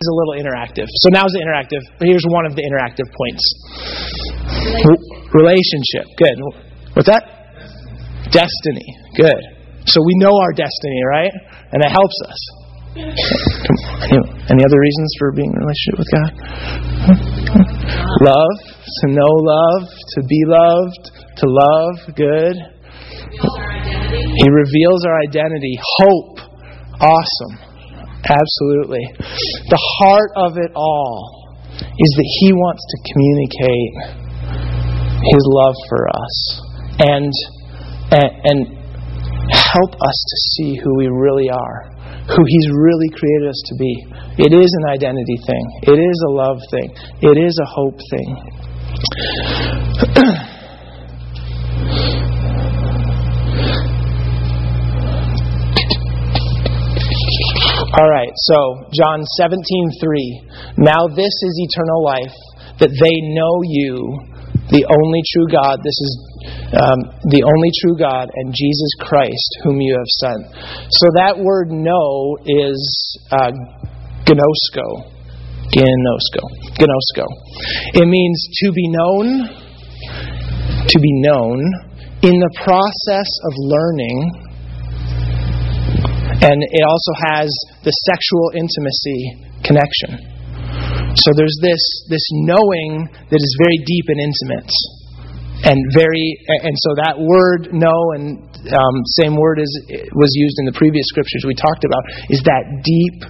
is a little interactive. So now's the interactive. Here's one of the interactive points. Relationship. Good. What's that? Destiny. Good. So we know our destiny, right? And it helps us. Any, any other reasons for being in relationship with God? Love, to know love, to be loved, to love, good. He reveals our identity. Hope, awesome. Absolutely. The heart of it all is that He wants to communicate His love for us and, and, and help us to see who we really are, who He's really created us to be. It is an identity thing, it is a love thing, it is a hope thing. All right, so John 17:3. Now this is eternal life, that they know you, the only true God. This is um, the only true God and Jesus Christ, whom you have sent. So that word "know" is uh, gnosko. Gnosko. Gnosko. It means to be known, to be known in the process of learning and it also has the sexual intimacy connection. So there's this, this knowing that is very deep and intimate. And very, and so that word know, and um, same word as was used in the previous scriptures we talked about, is that deep,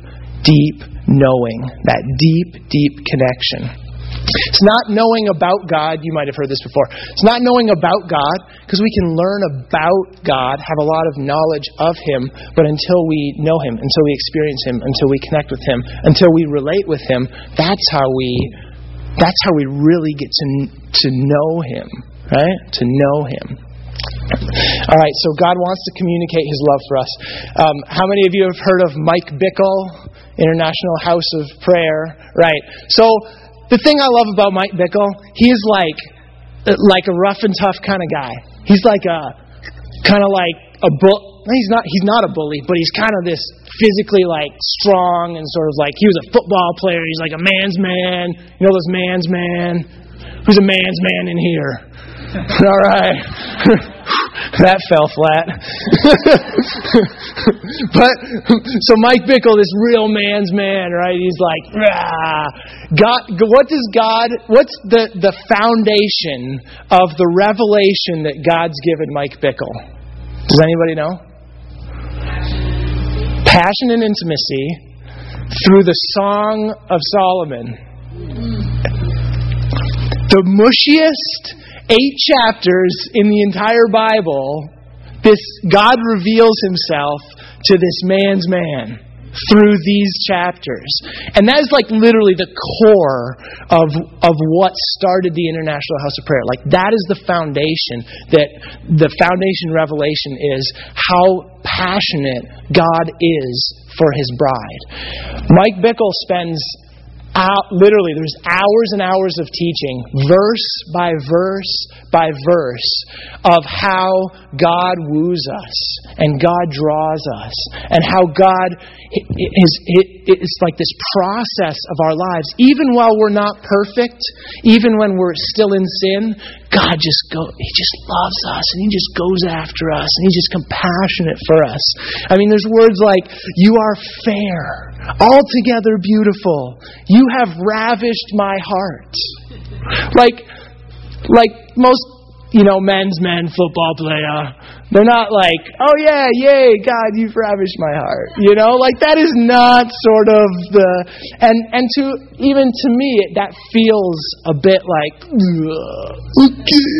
deep knowing, that deep, deep connection. It's not knowing about God. You might have heard this before. It's not knowing about God because we can learn about God, have a lot of knowledge of Him, but until we know Him, until we experience Him, until we connect with Him, until we relate with Him, that's how we. That's how we really get to, to know Him, right? To know Him. All right, so God wants to communicate His love for us. Um, how many of you have heard of Mike Bickle, International House of Prayer? Right. So the thing I love about Mike Bickle, he is like uh, like a rough and tough kind of guy. He's like a kind of like a bull. He's not. He's not a bully, but he's kind of this physically like strong and sort of like he was a football player. He's like a man's man. You know those man's man. Who's a man's man in here? All right. that fell flat. but so Mike Bickle, this real man's man, right? He's like, Rah. God. What does God? What's the the foundation of the revelation that God's given Mike Bickle? Does anybody know? Passion and intimacy through the Song of Solomon. The mushiest eight chapters in the entire Bible, this God reveals himself to this man's man through these chapters. And that is like literally the core of, of what started the International House of Prayer. Like that is the foundation, that the foundation revelation is how passionate God is for his bride. Mike Bickle spends out, literally, there's hours and hours of teaching, verse by verse by verse, of how God woos us and God draws us, and how God is it's like this process of our lives. Even while we're not perfect, even when we're still in sin, God just go He just loves us and He just goes after us and He's just compassionate for us. I mean, there's words like, You are fair, altogether beautiful. You have ravished my heart. Like like most you know, men's men football player. They're not like, oh yeah, yay, God, you've ravished my heart. You know, like that is not sort of the, and and to even to me that feels a bit like, okay,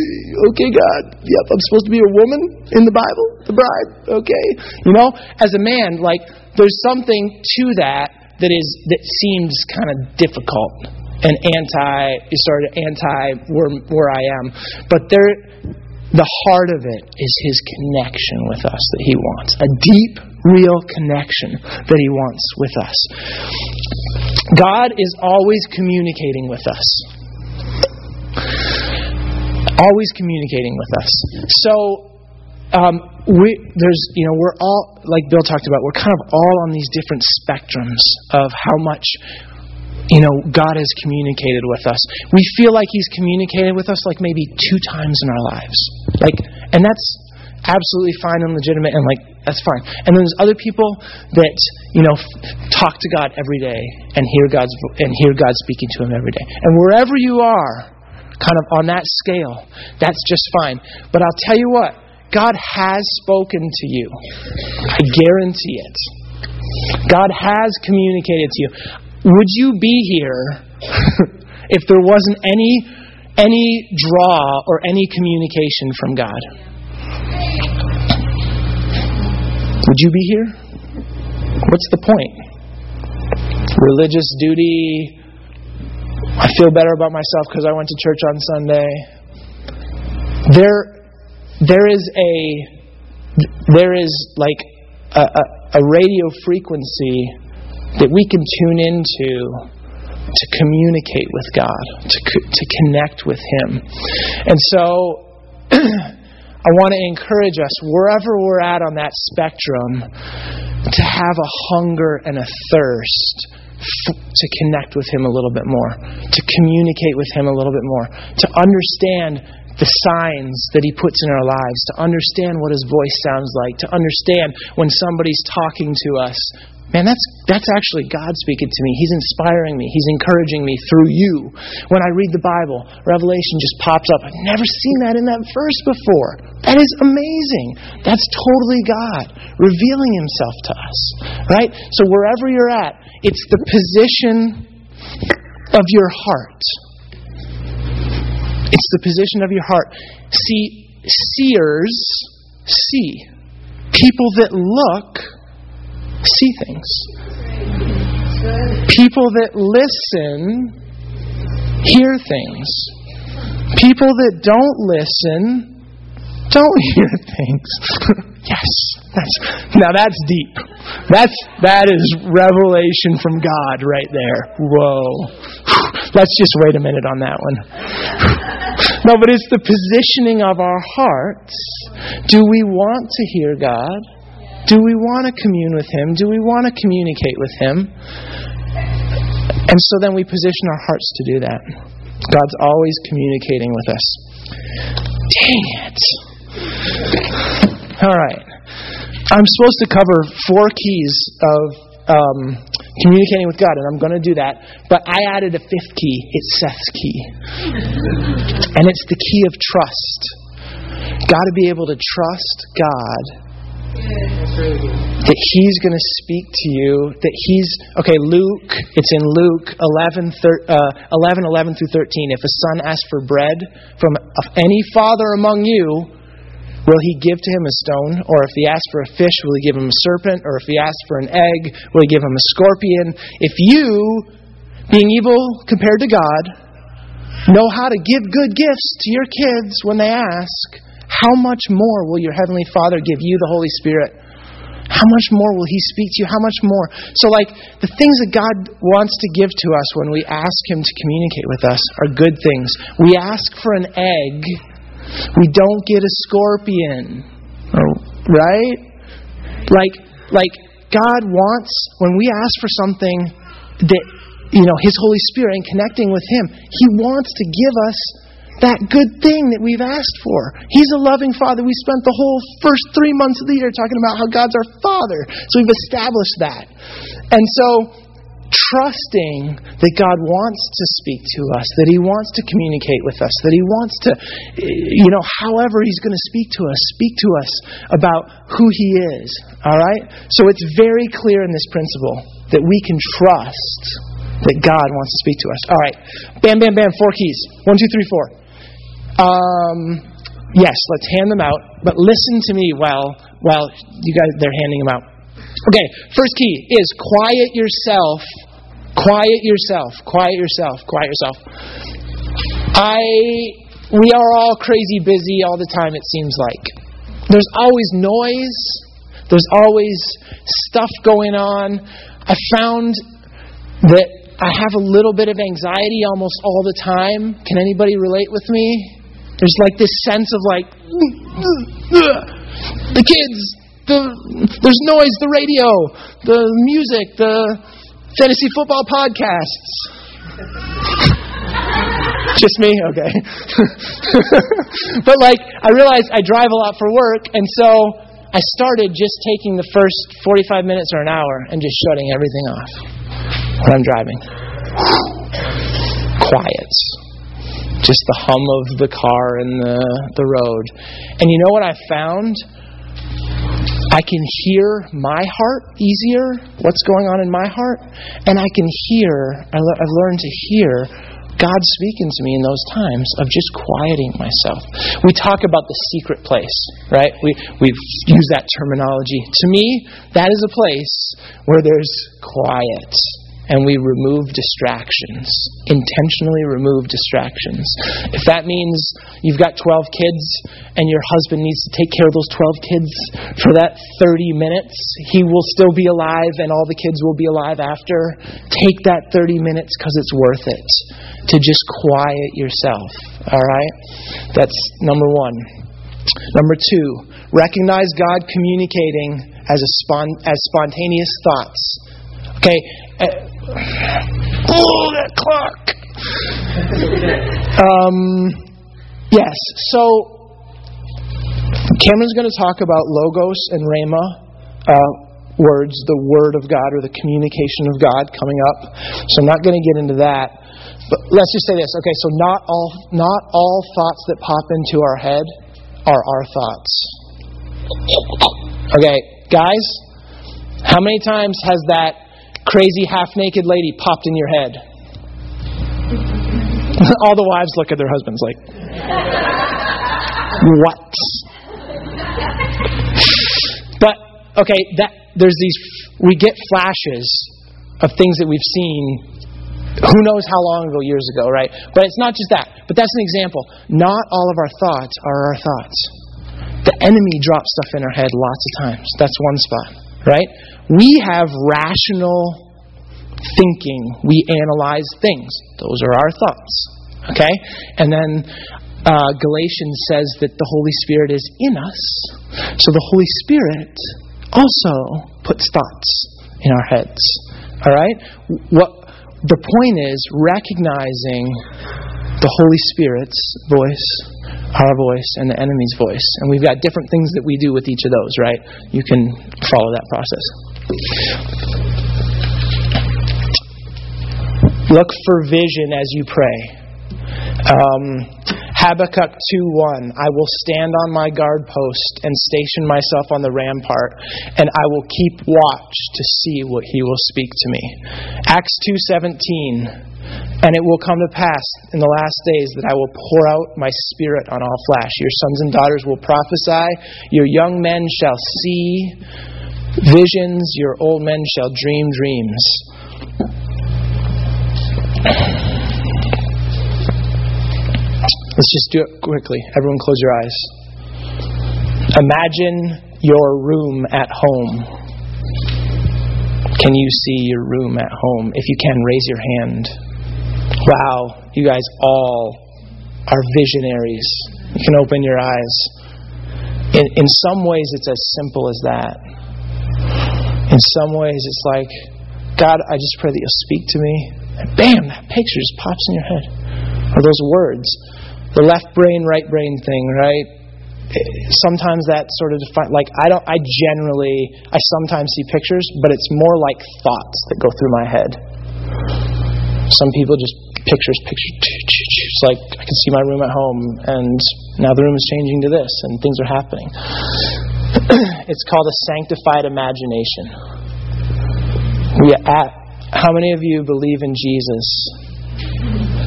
okay, God, yep, I'm supposed to be a woman in the Bible, the bride, okay. You know, as a man, like there's something to that that is that seems kind of difficult and anti sort of anti where where I am. But there the heart of it is his connection with us that he wants. A deep, real connection that he wants with us. God is always communicating with us. Always communicating with us. So um, we there's you know we're all like Bill talked about we're kind of all on these different spectrums of how much you know, God has communicated with us. We feel like He's communicated with us like maybe two times in our lives. Like, and that's absolutely fine and legitimate and like that's fine. And then there's other people that you know talk to God every day and hear God's and hear God speaking to them every day. And wherever you are, kind of on that scale, that's just fine. But I'll tell you what, God has spoken to you. I guarantee it. God has communicated to you. Would you be here if there wasn't any any draw or any communication from God? Would you be here? What's the point? Religious duty. I feel better about myself because I went to church on Sunday. There, there is a, there is like a, a, a radio frequency that we can tune into to communicate with God, to, to connect with Him. And so, I want to encourage us, wherever we're at on that spectrum, to have a hunger and a thirst to connect with Him a little bit more, to communicate with Him a little bit more, to understand the signs that He puts in our lives, to understand what His voice sounds like, to understand when somebody's talking to us, Man, that's, that's actually God speaking to me. He's inspiring me. He's encouraging me through you. When I read the Bible, Revelation just pops up. I've never seen that in that verse before. That is amazing. That's totally God revealing Himself to us. Right? So wherever you're at, it's the position of your heart. It's the position of your heart. See, seers see. People that look see things. People that listen hear things. People that don't listen don't hear things. yes. That's now that's deep. That's that is revelation from God right there. Whoa. Let's just wait a minute on that one. no, but it's the positioning of our hearts. Do we want to hear God? Do we want to commune with Him? Do we want to communicate with Him? And so then we position our hearts to do that. God's always communicating with us. Dang it. All right. I'm supposed to cover four keys of um, communicating with God, and I'm going to do that. But I added a fifth key. It's Seth's key. And it's the key of trust. Got to be able to trust God that he's going to speak to you, that he's, okay, Luke, it's in Luke 11, uh, 11, 11 through 13. If a son asks for bread from any father among you, will he give to him a stone? Or if he asks for a fish, will he give him a serpent? Or if he asks for an egg, will he give him a scorpion? If you, being evil compared to God, know how to give good gifts to your kids when they ask, how much more will your Heavenly Father give you the Holy Spirit? How much more will He speak to you? How much more? So, like, the things that God wants to give to us when we ask Him to communicate with us are good things. We ask for an egg, we don't get a scorpion. Oh, right? Like, like God wants, when we ask for something that, you know, His Holy Spirit and connecting with Him, He wants to give us that good thing that we've asked for. He's a loving Father. We spent the whole first three months of the year talking about how God's our Father. So we've established that. And so, trusting that God wants to speak to us, that He wants to communicate with us, that He wants to, you know, however He's going to speak to us, speak to us about who He is. All right? So it's very clear in this principle that we can trust that God wants to speak to us. All right. Bam, bam, bam. Four keys. One, two, three, four. Um, yes, let's hand them out, but listen to me while while you guys they're handing them out. Okay, first key is quiet yourself. Quiet yourself. Quiet yourself. Quiet yourself. I we are all crazy busy all the time it seems like. There's always noise. There's always stuff going on. I found that I have a little bit of anxiety almost all the time. Can anybody relate with me? There's like this sense of like the kids, the there's noise, the radio, the music, the fantasy football podcasts. Just me? Okay. but like, I realized I drive a lot for work, and so I started just taking the first 45 minutes or an hour and just shutting everything off when I'm driving. Quiet. Just the hum of the car and the, the road. And you know what I found? I can hear my heart easier, what's going on in my heart, and I can hear, I've learned to hear God speaking to me in those times of just quieting myself. We talk about the secret place, right? We, we've used that terminology. To me, that is a place where there's quiet and we remove distractions. Intentionally remove distractions. If that means you've got 12 kids and your husband needs to take care of those 12 kids for that 30 minutes, he will still be alive and all the kids will be alive after. Take that 30 minutes because it's worth it to just quiet yourself. All right? That's number one. Number two, recognize God communicating as, a spon- as spontaneous thoughts. Okay, eh, oh, that clock. um, yes, so Cameron's going to talk about logos and rhema uh, words, the word of God or the communication of God coming up. So I'm not going to get into that. But let's just say this. Okay, so not all not all thoughts that pop into our head are our thoughts. Okay, guys, how many times has that crazy half naked lady popped in your head. All the wives look at their husbands like, what? But okay, that there's these we get flashes of things that we've seen who knows how long ago years ago, right? But it's not just that. But that's an example. Not all of our thoughts are our thoughts. The enemy drops stuff in our head lots of times. That's one spot, right? We have rational thinking. We analyze things. Those are our thoughts. Okay? And then uh, Galatians says that the Holy Spirit is in us. So the Holy Spirit also puts thoughts in our heads. All right? What the point is recognizing the Holy Spirit's voice, our voice, and the enemy's voice. And we've got different things that we do with each of those, right? You can follow that process. Look for vision as you pray. Um, Habakkuk 2:1 I will stand on my guard post and station myself on the rampart and I will keep watch to see what he will speak to me. Acts 2:17 and it will come to pass in the last days that I will pour out my spirit on all flesh. Your sons and daughters will prophesy, your young men shall see visions, your old men shall dream dreams. Let's just do it quickly. Everyone, close your eyes. Imagine your room at home. Can you see your room at home? If you can, raise your hand. Wow, you guys all are visionaries. You can open your eyes. In, in some ways, it's as simple as that. In some ways, it's like, God, I just pray that you'll speak to me. And bam, that picture just pops in your head. Or those words. The left brain, right brain thing, right? Eh, sometimes that sort of define like I don't I generally I sometimes see pictures, but it's more like thoughts that go through my head. Some people just pictures, pictures. It's like I can see my room at home, and now the room is changing to this, and things are happening. it's called a sanctified imagination. We at, how many of you believe in Jesus?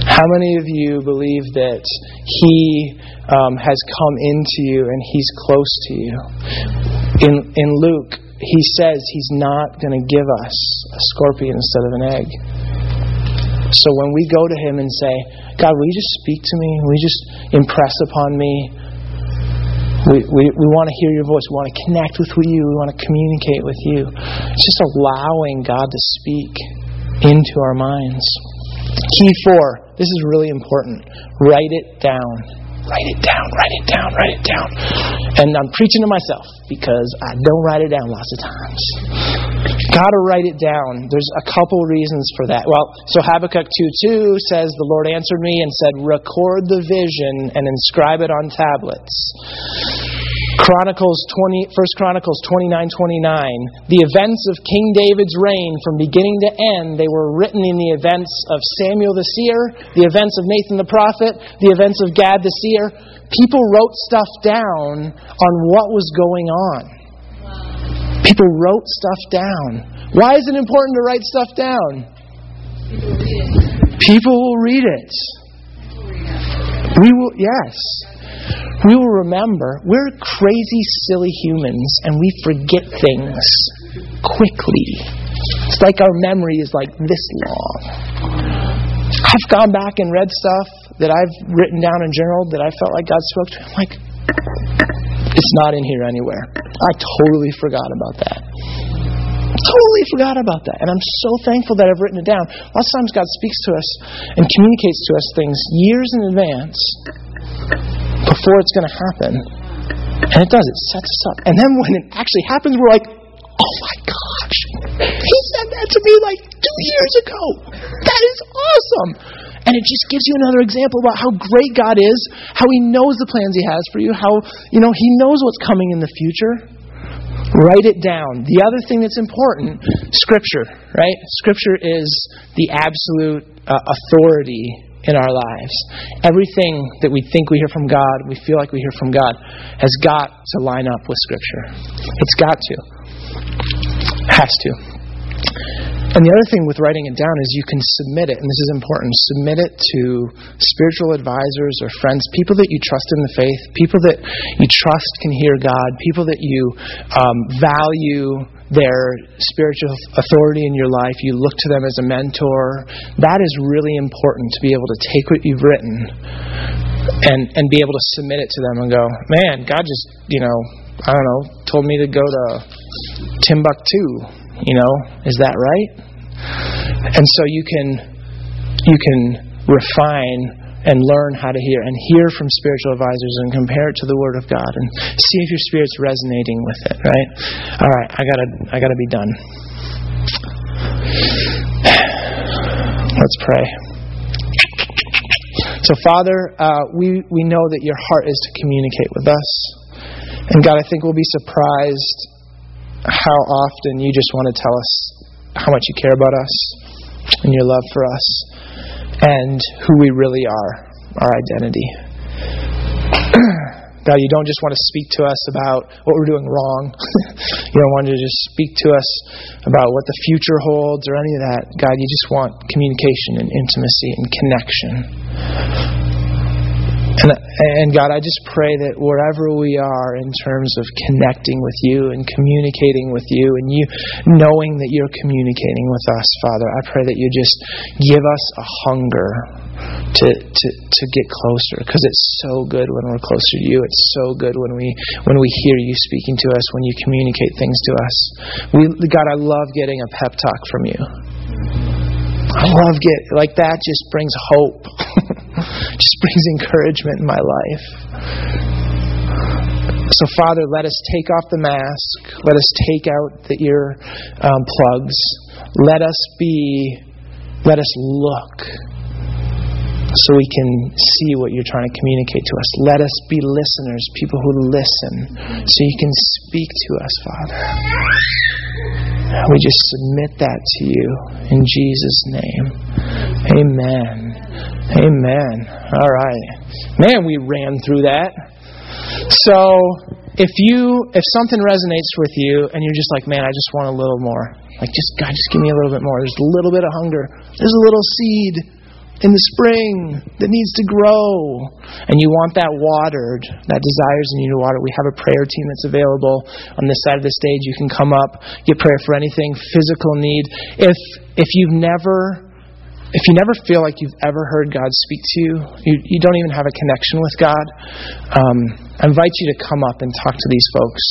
How many of you believe that He um, has come into you and He's close to you? In in Luke, He says He's not going to give us a scorpion instead of an egg. So when we go to Him and say, God, will you just speak to me? Will you just impress upon me? We, we, we want to hear your voice. We want to connect with you. We want to communicate with you. It's just allowing God to speak into our minds. Key four. This is really important. Write it down. Write it down, write it down, write it down. And I'm preaching to myself because I don't write it down lots of times. Got to write it down. There's a couple reasons for that. Well, so Habakkuk 2 2 says, The Lord answered me and said, Record the vision and inscribe it on tablets. Chronicles 20, 1 Chronicles 29 29. The events of King David's reign from beginning to end, they were written in the events of Samuel the seer, the events of Nathan the prophet, the events of Gad the seer. People wrote stuff down on what was going on. People wrote stuff down. Why is it important to write stuff down? People will read it. We will, yes. We will remember. We're crazy, silly humans, and we forget things quickly. It's like our memory is like this long. I've gone back and read stuff that I've written down in general that I felt like God spoke to. I'm like, it's not in here anywhere. I totally forgot about that. Totally forgot about that. And I'm so thankful that I've written it down. Lots of times God speaks to us and communicates to us things years in advance before it's going to happen. And it does, it sets us up. And then when it actually happens, we're like, oh my gosh, he said that to me like two years ago. That is awesome. And it just gives you another example about how great God is, how He knows the plans He has for you, how, you know, He knows what's coming in the future. Write it down. The other thing that's important, Scripture, right? Scripture is the absolute uh, authority in our lives. Everything that we think we hear from God, we feel like we hear from God, has got to line up with Scripture. It's got to. Has to. And the other thing with writing it down is you can submit it, and this is important submit it to spiritual advisors or friends, people that you trust in the faith, people that you trust can hear God, people that you um, value their spiritual authority in your life. You look to them as a mentor. That is really important to be able to take what you've written and, and be able to submit it to them and go, man, God just, you know, I don't know, told me to go to Timbuktu you know, is that right? And so you can you can refine and learn how to hear and hear from spiritual advisors and compare it to the word of God and see if your spirit's resonating with it, right? All right, I got to I got to be done. Let's pray. So, Father, uh, we, we know that your heart is to communicate with us. And God, I think we'll be surprised how often you just want to tell us how much you care about us and your love for us and who we really are, our identity. God, you don't just want to speak to us about what we're doing wrong. you don't want to just speak to us about what the future holds or any of that. God, you just want communication and intimacy and connection. And, and God, I just pray that wherever we are in terms of connecting with you and communicating with you and you knowing that you're communicating with us, Father, I pray that you just give us a hunger to, to, to get closer because it's so good when we're closer to you. It's so good when we when we hear you speaking to us, when you communicate things to us. We, God, I love getting a pep talk from you. I love get like that just brings hope. just brings encouragement in my life. So, Father, let us take off the mask. Let us take out the ear um, plugs. Let us be, let us look so we can see what you're trying to communicate to us. Let us be listeners, people who listen, so you can speak to us, Father. We just submit that to you in Jesus' name. Amen. Amen. All right. Man, we ran through that. So, if you if something resonates with you and you're just like, man, I just want a little more. Like just God, just give me a little bit more. There's a little bit of hunger. There's a little seed in the spring that needs to grow and you want that watered, that desires in you to water, we have a prayer team that's available on this side of the stage. You can come up, get prayer for anything, physical need. If if you've never if you never feel like you've ever heard God speak to you, you, you don't even have a connection with God. Um, I invite you to come up and talk to these folks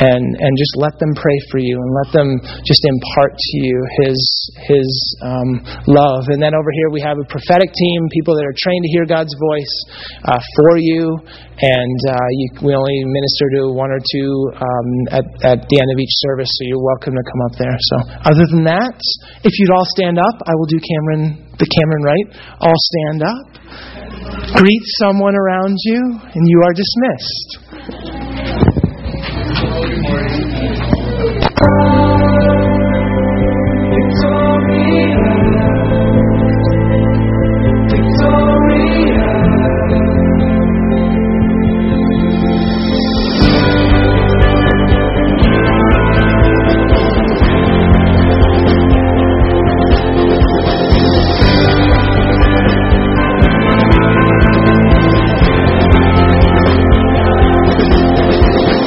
and, and just let them pray for you and let them just impart to you His, his um, love. And then over here we have a prophetic team, people that are trained to hear God's voice uh, for you. And uh, you, we only minister to one or two um, at, at the end of each service, so you're welcome to come up there. So, other than that, if you'd all stand up, I will do Cameron, the Cameron right. All stand up. Greet someone around you, and you are dismissed.